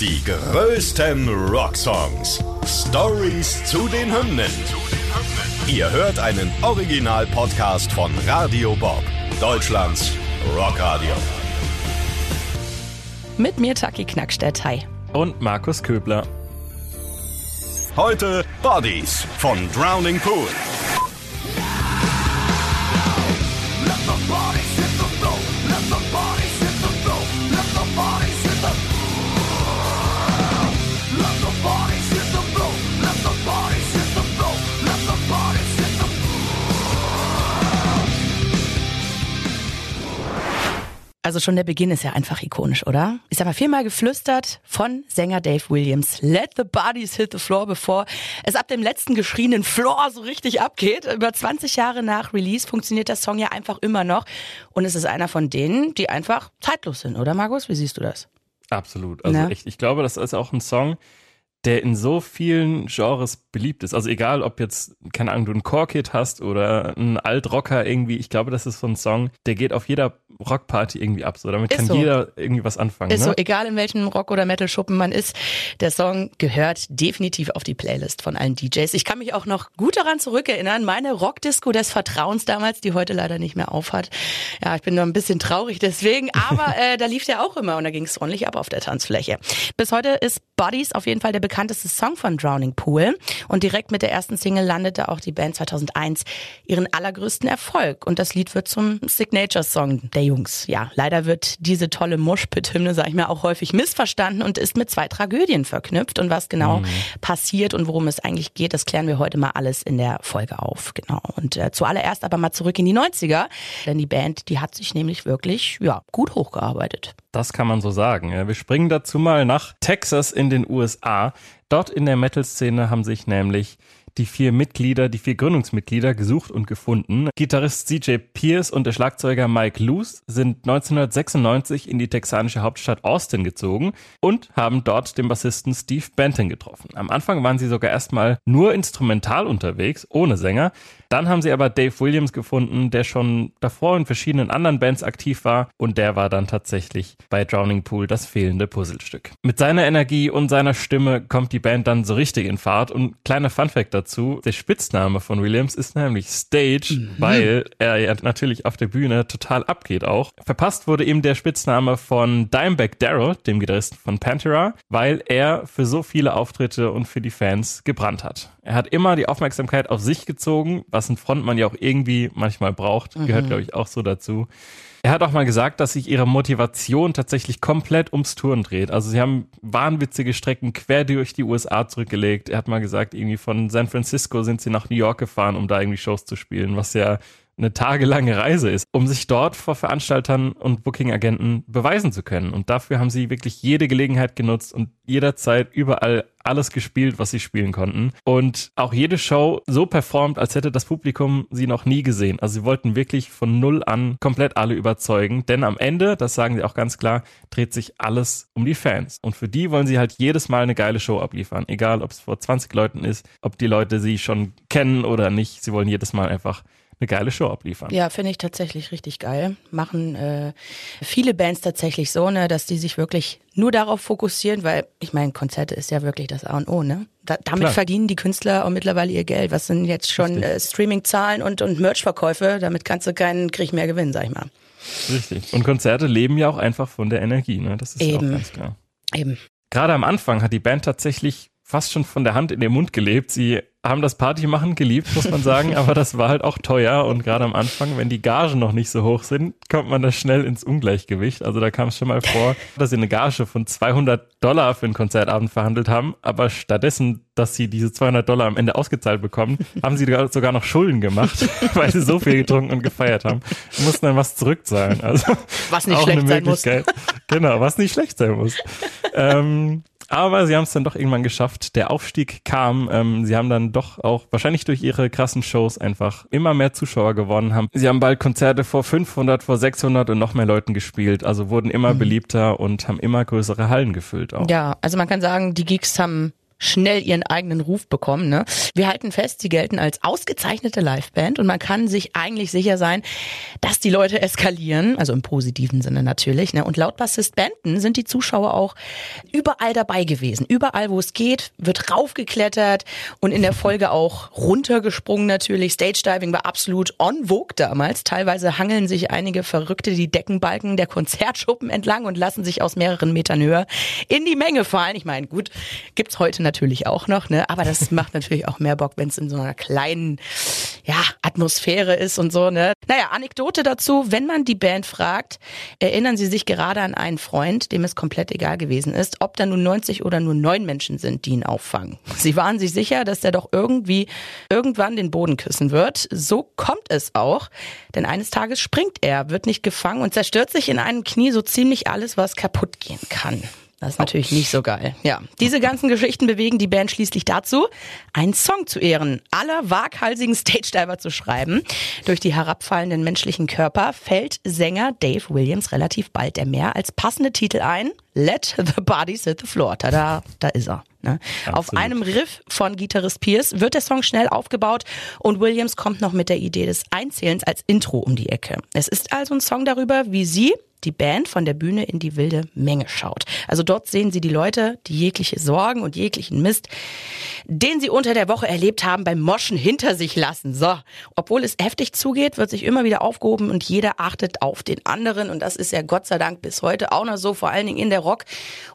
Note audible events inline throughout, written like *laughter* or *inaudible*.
Die größten Rocksongs. Stories zu den Hymnen. Ihr hört einen Original-Podcast von Radio Bob, Deutschlands Rockradio. Mit mir Taki Knackstedt. Hi. Und Markus Köbler. Heute Bodies von Drowning Pool. Also schon der Beginn ist ja einfach ikonisch, oder? Ich sag mal viermal geflüstert von Sänger Dave Williams. Let the bodies hit the floor, bevor es ab dem letzten geschrienen Floor so richtig abgeht. Über 20 Jahre nach Release funktioniert der Song ja einfach immer noch. Und es ist einer von denen, die einfach zeitlos sind, oder Markus? Wie siehst du das? Absolut. Also Na? echt, ich glaube, das ist auch ein Song, der in so vielen Genres beliebt ist. Also egal, ob jetzt, keine Ahnung, du einen Core-Kit hast oder einen Alt-Rocker irgendwie, ich glaube, das ist so ein Song, der geht auf jeder Rockparty irgendwie ab. So, damit ist kann so. jeder irgendwie was anfangen. Ist ne? so, egal in welchem Rock- oder Metal-Schuppen man ist, der Song gehört definitiv auf die Playlist von allen DJs. Ich kann mich auch noch gut daran zurückerinnern, meine Rockdisco des Vertrauens damals, die heute leider nicht mehr aufhat. Ja, ich bin nur ein bisschen traurig deswegen, aber *laughs* äh, da lief der auch immer und da ging es ordentlich ab auf der Tanzfläche. Bis heute ist Bodies auf jeden Fall der bekannteste Song von Drowning Pool und direkt mit der ersten Single landete auch die Band 2001 ihren allergrößten Erfolg und das Lied wird zum Signature-Song der Jungs. Ja, leider wird diese tolle Mushpit-Hymne, sag ich mal, auch häufig missverstanden und ist mit zwei Tragödien verknüpft und was genau mhm. passiert und worum es eigentlich geht, das klären wir heute mal alles in der Folge auf. Genau. Und äh, zuallererst aber mal zurück in die 90er, denn die Band, die hat sich nämlich wirklich, ja, gut hochgearbeitet. Das kann man so sagen. Wir springen dazu mal nach Texas in den USA. Dort in der Metal-Szene haben sich nämlich die vier Mitglieder, die vier Gründungsmitglieder gesucht und gefunden. Gitarrist CJ Pierce und der Schlagzeuger Mike Luce sind 1996 in die texanische Hauptstadt Austin gezogen und haben dort den Bassisten Steve Benton getroffen. Am Anfang waren sie sogar erstmal nur instrumental unterwegs, ohne Sänger. Dann haben sie aber Dave Williams gefunden, der schon davor in verschiedenen anderen Bands aktiv war und der war dann tatsächlich bei Drowning Pool das fehlende Puzzlestück. Mit seiner Energie und seiner Stimme kommt die Band dann so richtig in Fahrt und kleiner Funfact dazu, der Spitzname von Williams ist nämlich Stage, mhm. weil er ja natürlich auf der Bühne total abgeht auch. Verpasst wurde ihm der Spitzname von Dimebag Darrell, dem Gitarristen von Pantera, weil er für so viele Auftritte und für die Fans gebrannt hat. Er hat immer die Aufmerksamkeit auf sich gezogen, was ein Frontmann ja auch irgendwie manchmal braucht. Gehört, mhm. glaube ich, auch so dazu. Er hat auch mal gesagt, dass sich ihre Motivation tatsächlich komplett ums Touren dreht. Also sie haben wahnwitzige Strecken quer durch die USA zurückgelegt. Er hat mal gesagt, irgendwie von San Francisco sind sie nach New York gefahren, um da irgendwie Shows zu spielen, was ja eine tagelange Reise ist, um sich dort vor Veranstaltern und Booking-Agenten beweisen zu können. Und dafür haben sie wirklich jede Gelegenheit genutzt und jederzeit überall alles gespielt, was sie spielen konnten. Und auch jede Show so performt, als hätte das Publikum sie noch nie gesehen. Also sie wollten wirklich von null an komplett alle überzeugen. Denn am Ende, das sagen sie auch ganz klar, dreht sich alles um die Fans. Und für die wollen sie halt jedes Mal eine geile Show abliefern. Egal, ob es vor 20 Leuten ist, ob die Leute sie schon kennen oder nicht. Sie wollen jedes Mal einfach eine geile Show abliefern. Ja, finde ich tatsächlich richtig geil. Machen äh, viele Bands tatsächlich so, ne, dass die sich wirklich nur darauf fokussieren, weil ich meine, Konzerte ist ja wirklich das A und O, ne? Da, damit Klar. verdienen die Künstler auch mittlerweile ihr Geld. Was sind jetzt schon äh, Streaming-Zahlen und, und Merch-Verkäufe? Damit kannst du keinen Krieg mehr gewinnen, sag ich mal. Richtig. Und Konzerte leben ja auch einfach von der Energie, ne? Das ist Eben. auch ganz klar. Eben. Gerade am Anfang hat die Band tatsächlich fast schon von der Hand in den Mund gelebt. Sie haben das Party machen geliebt, muss man sagen, aber das war halt auch teuer und gerade am Anfang, wenn die Gagen noch nicht so hoch sind, kommt man da schnell ins Ungleichgewicht. Also da kam es schon mal vor, dass sie eine Gage von 200 Dollar für einen Konzertabend verhandelt haben, aber stattdessen, dass sie diese 200 Dollar am Ende ausgezahlt bekommen, haben sie sogar noch Schulden gemacht, *laughs* weil sie so viel getrunken und gefeiert haben. Sie mussten dann was zurückzahlen. Also was nicht schlecht sein muss. Genau, was nicht schlecht sein muss. ähm, aber sie haben es dann doch irgendwann geschafft. Der Aufstieg kam. Ähm, sie haben dann doch auch wahrscheinlich durch ihre krassen Shows einfach immer mehr Zuschauer gewonnen. Haben, sie haben bald Konzerte vor 500, vor 600 und noch mehr Leuten gespielt. Also wurden immer mhm. beliebter und haben immer größere Hallen gefüllt auch. Ja, also man kann sagen, die Geeks haben schnell ihren eigenen Ruf bekommen. Ne? Wir halten fest, sie gelten als ausgezeichnete Liveband und man kann sich eigentlich sicher sein, dass die Leute eskalieren, also im positiven Sinne natürlich. Ne? Und laut Bassist Benton sind die Zuschauer auch überall dabei gewesen. Überall, wo es geht, wird raufgeklettert und in der Folge auch runtergesprungen natürlich. Stage Diving war absolut on vogue damals. Teilweise hangeln sich einige Verrückte die Deckenbalken der Konzertschuppen entlang und lassen sich aus mehreren Metern Höhe in die Menge fallen. Ich meine, gut, gibt's heute natürlich auch noch, ne? Aber das *laughs* macht natürlich auch mehr Bock, wenn es in so einer kleinen ja, Atmosphäre ist und so, ne? Naja, Anekdote dazu, wenn man die Band fragt, erinnern sie sich gerade an einen Freund, dem es komplett egal gewesen ist, ob da nun 90 oder nur neun Menschen sind, die ihn auffangen. Sie waren sich sicher, dass der doch irgendwie irgendwann den Boden küssen wird. So kommt es auch, denn eines Tages springt er, wird nicht gefangen und zerstört sich in einem Knie so ziemlich alles, was kaputt gehen kann. Das ist natürlich nicht so geil. Ja, diese ganzen Geschichten bewegen die Band schließlich dazu, einen Song zu Ehren aller waghalsigen *laughs* Stage-Diver zu schreiben. Durch die herabfallenden menschlichen Körper fällt Sänger Dave Williams relativ bald der mehr als passende Titel ein. Let the bodies hit the floor. Tada, da ist er. Ne? Auf einem Riff von Gitarrist Pierce wird der Song schnell aufgebaut und Williams kommt noch mit der Idee des Einzählens als Intro um die Ecke. Es ist also ein Song darüber, wie sie die Band von der Bühne in die wilde Menge schaut. Also dort sehen sie die Leute, die jegliche Sorgen und jeglichen Mist, den sie unter der Woche erlebt haben, beim Moschen hinter sich lassen. So, obwohl es heftig zugeht, wird sich immer wieder aufgehoben und jeder achtet auf den anderen und das ist ja Gott sei Dank bis heute auch noch so, vor allen Dingen in der Rock-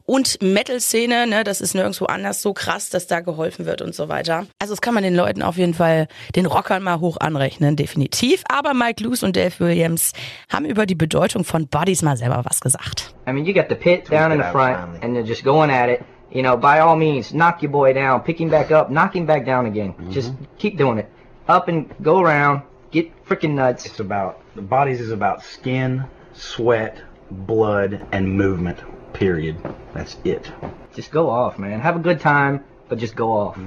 und Metal-Szene. Ne, das ist nirgendwo anders so krass, dass da geholfen wird und so weiter. Also das kann man den Leuten auf jeden Fall, den Rockern mal hoch anrechnen, definitiv. Aber Mike Luce und Dave Williams haben über die Bedeutung von Bodies mal selber was gesagt. I mean, you got the pit down in the front, and they're just going at it. You know, by all means, knock your boy down, pick him back up, knock him back down again. Just keep doing it. Up and go around, get freaking nuts. It's about the bodies is about skin, sweat, blood, and movement. Period. That's it. Just go off, man. Have a good time, but just go off.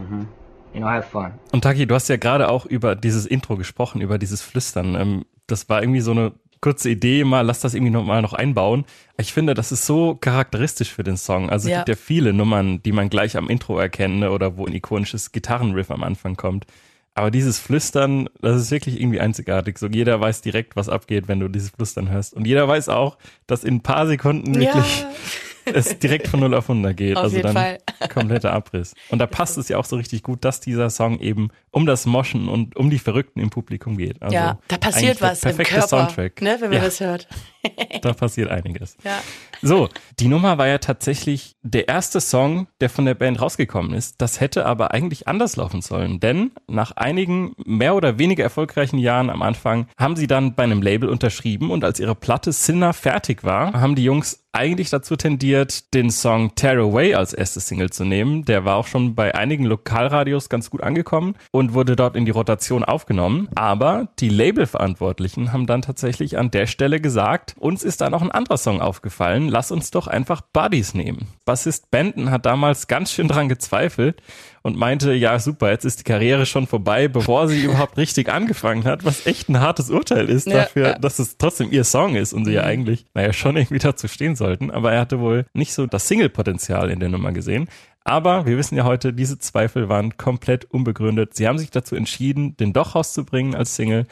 You know, have fun. Und Taki, du hast ja gerade auch über dieses Intro gesprochen, über dieses Flüstern. Ähm, das war irgendwie so eine kurze Idee, mal lass das irgendwie noch mal noch einbauen. Ich finde, das ist so charakteristisch für den Song. Also es Ja. gibt ja viele Nummern, die man gleich am Intro erkennt ne, oder wo ein ikonisches Gitarrenriff am Anfang kommt. Aber dieses Flüstern, das ist wirklich irgendwie einzigartig. So jeder weiß direkt, was abgeht, wenn du dieses Flüstern hörst. Und jeder weiß auch, dass in ein paar Sekunden wirklich *laughs* es direkt von 0 auf 100 geht. Auf also jeden dann Fall. *laughs* kompletter Abriss. Und da passt es ja auch so richtig gut, dass dieser Song eben um das Moschen und um die Verrückten im Publikum geht. Also ja, da passiert was im perfekte Körper, Soundtrack. ne, wenn man ja, das hört. *laughs* da passiert einiges. Ja. So, die Nummer war ja tatsächlich der erste Song, der von der Band rausgekommen ist. Das hätte aber eigentlich anders laufen sollen, denn nach einigen mehr oder weniger erfolgreichen Jahren am Anfang haben sie dann bei einem Label unterschrieben und als ihre Platte Sinner fertig war, haben die Jungs eigentlich dazu tendiert, den Song Tear Away als erste Single zu nehmen. Der war auch schon bei einigen Lokalradios ganz gut angekommen und wurde dort in die Rotation aufgenommen. Aber die Labelverantwortlichen haben dann tatsächlich an der Stelle gesagt, uns ist da noch ein anderer Song aufgefallen, lass uns doch einfach Buddies nehmen. Bassist Benton hat damals ganz schön dran gezweifelt und meinte, ja super, jetzt ist die Karriere schon vorbei, bevor sie überhaupt richtig angefangen hat, was echt ein hartes Urteil ist Ja, dafür, ja. dass es trotzdem ihr Song ist und sie ja eigentlich, naja, schon irgendwie dazu stehen sollten, aber er hatte wohl nicht so das Single-Potenzial in der Nummer gesehen. Aber wir wissen ja heute, diese Zweifel waren komplett unbegründet. Sie haben sich dazu entschieden, den doch rauszubringen als Single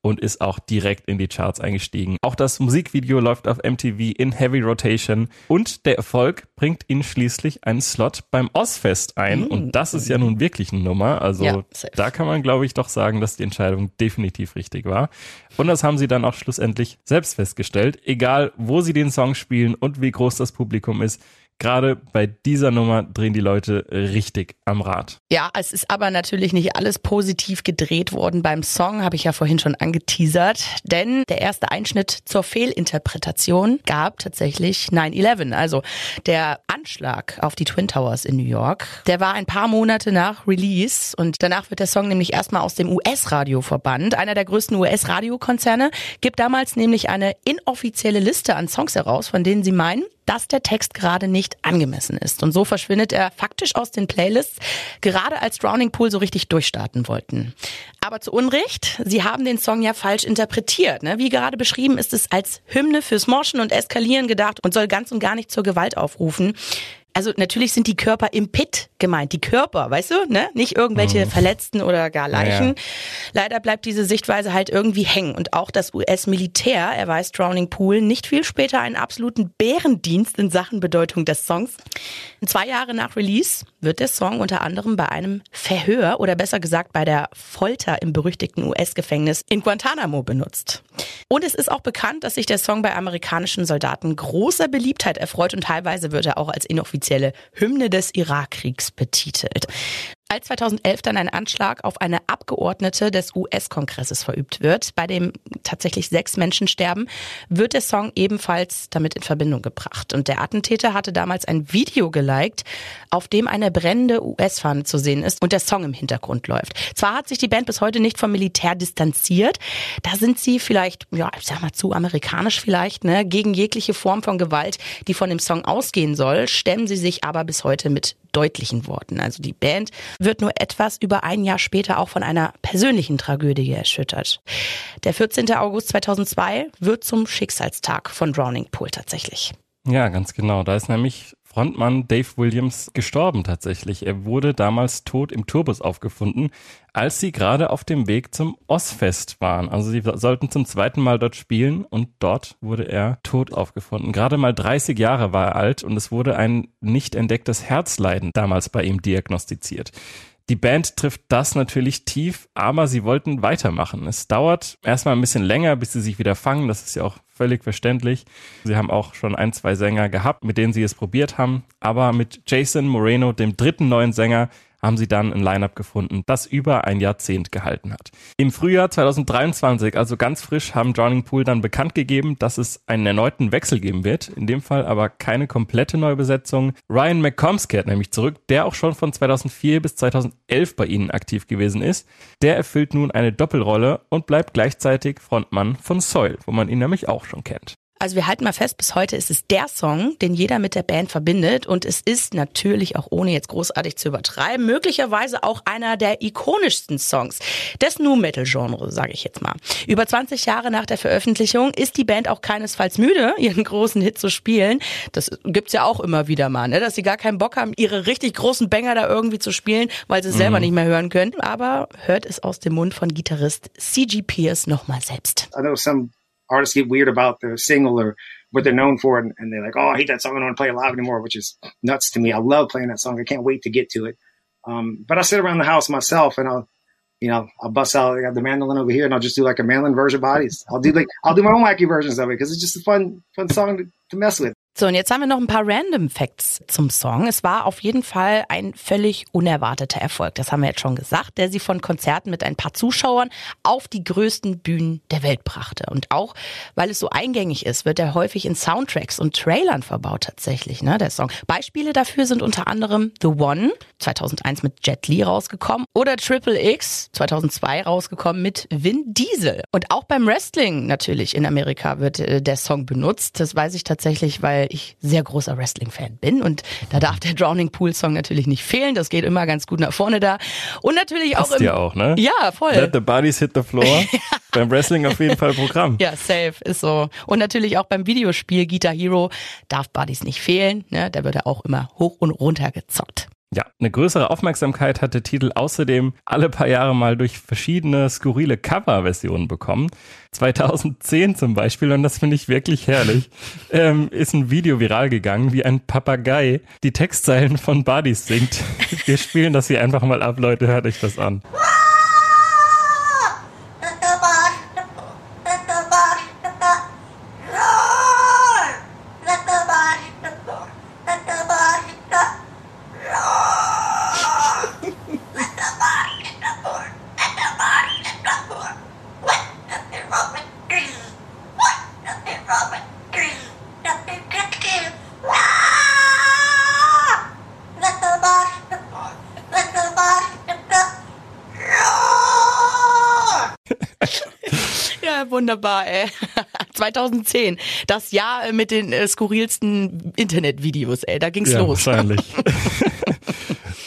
und ist auch direkt in die Charts eingestiegen. Auch das Musikvideo läuft auf MTV in Heavy Rotation und der Erfolg bringt ihnen schließlich einen Slot beim Ozfest ein und das ist ja nun wirklich eine Nummer. Also Ja, da kann man, glaube ich, doch sagen, dass die Entscheidung definitiv richtig war. Und das haben sie dann auch schlussendlich selbst festgestellt. Egal, wo sie den Song spielen und wie groß das Publikum ist, gerade bei dieser Nummer drehen die Leute richtig am Rad. Ja, es ist aber natürlich nicht alles positiv gedreht worden beim Song, habe ich ja vorhin schon angeteasert. Denn der erste Einschnitt zur Fehlinterpretation gab tatsächlich 9-11. Also der Anschlag auf die Twin Towers in New York. Der war ein paar Monate nach Release und danach wird der Song nämlich erstmal aus dem US-Radio verbannt. Einer der größten US-Radiokonzerne gibt damals nämlich eine inoffizielle Liste an Songs heraus, von denen sie meinen, dass der Text gerade nicht angemessen ist. Und so verschwindet er faktisch aus den Playlists, gerade als Drowning Pool so richtig durchstarten wollten. Aber zu Unrecht, sie haben den Song ja falsch interpretiert. Ne? Wie gerade beschrieben, ist es als Hymne fürs Morschen und Eskalieren gedacht und soll ganz und gar nicht zur Gewalt aufrufen. Also natürlich sind die Körper im Pit gemeint, die Körper, weißt du, ne? Nicht irgendwelche mhm. Verletzten oder gar Leichen. Ja. Leider bleibt diese Sichtweise halt irgendwie hängen und auch das US-Militär erweist Drowning Pool nicht viel später einen absoluten Bärendienst in Sachen Bedeutung des Songs. Zwei Jahre nach Release wird der Song unter anderem bei einem Verhör oder besser gesagt bei der Folter im berüchtigten US-Gefängnis in Guantanamo benutzt. Und es ist auch bekannt, dass sich der Song bei amerikanischen Soldaten großer Beliebtheit erfreut und teilweise wird er auch als inoffizielle Hymne des Irakkriegs betitelt. Als 2011 dann ein Anschlag auf eine Abgeordnete des US-Kongresses verübt wird, bei dem tatsächlich sechs Menschen sterben, wird der Song ebenfalls damit in Verbindung gebracht. Und der Attentäter hatte damals ein Video geliked, auf dem eine brennende US-Fahne zu sehen ist und der Song im Hintergrund läuft. Zwar hat sich die Band bis heute nicht vom Militär distanziert, da sind sie vielleicht, ja, ich sag mal zu amerikanisch vielleicht, ne, gegen jegliche Form von Gewalt, die von dem Song ausgehen soll, stemmen sie sich aber bis heute mit deutlichen Worten. Also die Band wird nur etwas über ein Jahr später auch von einer persönlichen Tragödie erschüttert. Der 14. August 2002 wird zum Schicksalstag von Drowning Pool tatsächlich. Ja, ganz genau. Da ist nämlich Frontmann Dave Williams gestorben tatsächlich. Er wurde damals tot im Tourbus aufgefunden, als sie gerade auf dem Weg zum Ozzfest waren. Also sie sollten zum zweiten Mal dort spielen und dort wurde er tot aufgefunden. Gerade mal 30 Jahre war er alt und es wurde ein nicht entdecktes Herzleiden damals bei ihm diagnostiziert. Die Band trifft das natürlich tief, aber sie wollten weitermachen. Es dauert erstmal ein bisschen länger, bis sie sich wieder fangen. Das ist ja auch völlig verständlich. Sie haben auch schon ein, zwei Sänger gehabt, mit denen sie es probiert haben. Aber mit Jason Moreno, dem dritten neuen Sänger, haben sie dann ein Line-up gefunden, das über ein Jahrzehnt gehalten hat. Im Frühjahr 2023, also ganz frisch, haben Drowning Pool dann bekannt gegeben, dass es einen erneuten Wechsel geben wird. In dem Fall aber keine komplette Neubesetzung. Ryan McCombs kehrt nämlich zurück, der auch schon von 2004 bis 2011 bei ihnen aktiv gewesen ist. Der erfüllt nun eine Doppelrolle und bleibt gleichzeitig Frontmann von Soil, wo man ihn nämlich auch schon kennt. Also wir halten mal fest, bis heute ist es der Song, den jeder mit der Band verbindet und es ist natürlich auch ohne jetzt großartig zu übertreiben, möglicherweise auch einer der ikonischsten Songs des Nu Metal Genre, sage ich jetzt mal. Über 20 Jahre nach der Veröffentlichung ist die Band auch keinesfalls müde, ihren großen Hit zu spielen. Das gibt's ja auch immer wieder mal, ne? dass sie gar keinen Bock haben, ihre richtig großen Banger da irgendwie zu spielen, weil sie es mhm. selber nicht mehr hören können. Aber hört es aus dem Mund von Gitarrist CG Pierce nochmal selbst. I know some artists get weird about their single or what they're known for, and, and they're like, "Oh, I hate that song. I don't want to play it live anymore," which is nuts to me. I love playing that song. I can't wait to get to it. Um, but I sit around the house myself, and I'll, you know, I'll bust out. I got the mandolin over here, and I'll just do like a mandolin version of bodies. I'll do like I'll do my own wacky versions of it because it's just a fun, fun song to, to mess with. So, und jetzt haben wir noch ein paar Random Facts zum Song. Es war auf jeden Fall ein völlig unerwarteter Erfolg. Das haben wir jetzt schon gesagt, der sie von Konzerten mit ein paar Zuschauern auf die größten Bühnen der Welt brachte. Und auch, weil es so eingängig ist, wird er häufig in Soundtracks und Trailern verbaut tatsächlich, ne, der Song. Beispiele dafür sind unter anderem The One, 2001 mit Jet Li rausgekommen, oder Triple X, 2002 rausgekommen mit Vin Diesel. Und auch beim Wrestling natürlich in Amerika wird äh, der Song benutzt. Das weiß ich tatsächlich, weil ich sehr großer Wrestling-Fan bin und da darf der Drowning Pool Song natürlich nicht fehlen. Das geht immer ganz gut nach vorne da. Und natürlich Passt auch im, auch, ne? Ja, voll. Let the bodies hit the floor. *laughs* beim Wrestling auf jeden Fall Programm. Ja, safe, ist so. Und natürlich auch beim Videospiel Guitar Hero darf Buddies nicht fehlen. Ne? Da wird er auch immer hoch und runter gezockt. Ja, eine größere Aufmerksamkeit hat der Titel außerdem alle paar Jahre mal durch verschiedene skurrile Coverversionen bekommen. 2010 zum Beispiel, und das finde ich wirklich herrlich, *laughs* ähm, ist ein Video viral gegangen, wie ein Papagei die Textzeilen von Buddies singt. *laughs* Wir spielen das hier einfach mal ab, Leute, hört euch das an. Wunderbar, *laughs* ey. 2010, das Jahr mit den äh, skurrilsten Internetvideos, ey. Da ging's ja, los. Wahrscheinlich. *laughs*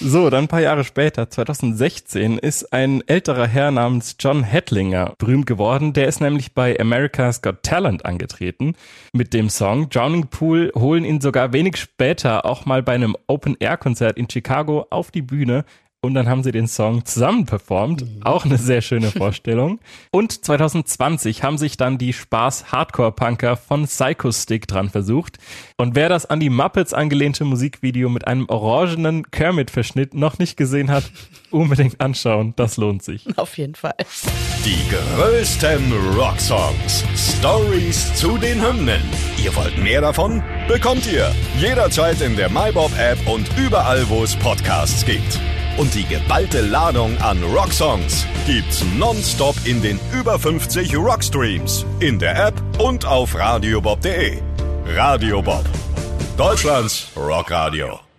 So, dann ein paar Jahre später, 2016, ist ein älterer Herr namens John Hedlinger berühmt geworden. Der ist nämlich bei America's Got Talent angetreten mit dem Song. Drowning Pool holen ihn sogar wenig später auch mal bei einem Open-Air-Konzert in Chicago auf die Bühne und dann haben sie den Song zusammen performt. Mhm. Auch eine sehr schöne Vorstellung. *laughs* Und 2020 haben sich dann die Spaß-Hardcore-Punker von Psycho Stick dran versucht. Und wer das an die Muppets angelehnte Musikvideo mit einem orangenen Kermit-Verschnitt noch nicht gesehen hat, *laughs* unbedingt anschauen. Das lohnt sich. Auf jeden Fall. Die größten Rocksongs. Stories zu den Hymnen. Ihr wollt mehr davon? Bekommt ihr jederzeit in der MyBob-App und überall, wo es Podcasts gibt. Und die geballte Ladung an Rocksongs gibt's nonstop in den über 50 Rockstreams, in der App und auf radiobob.de. Radio Bob. Deutschlands Rockradio.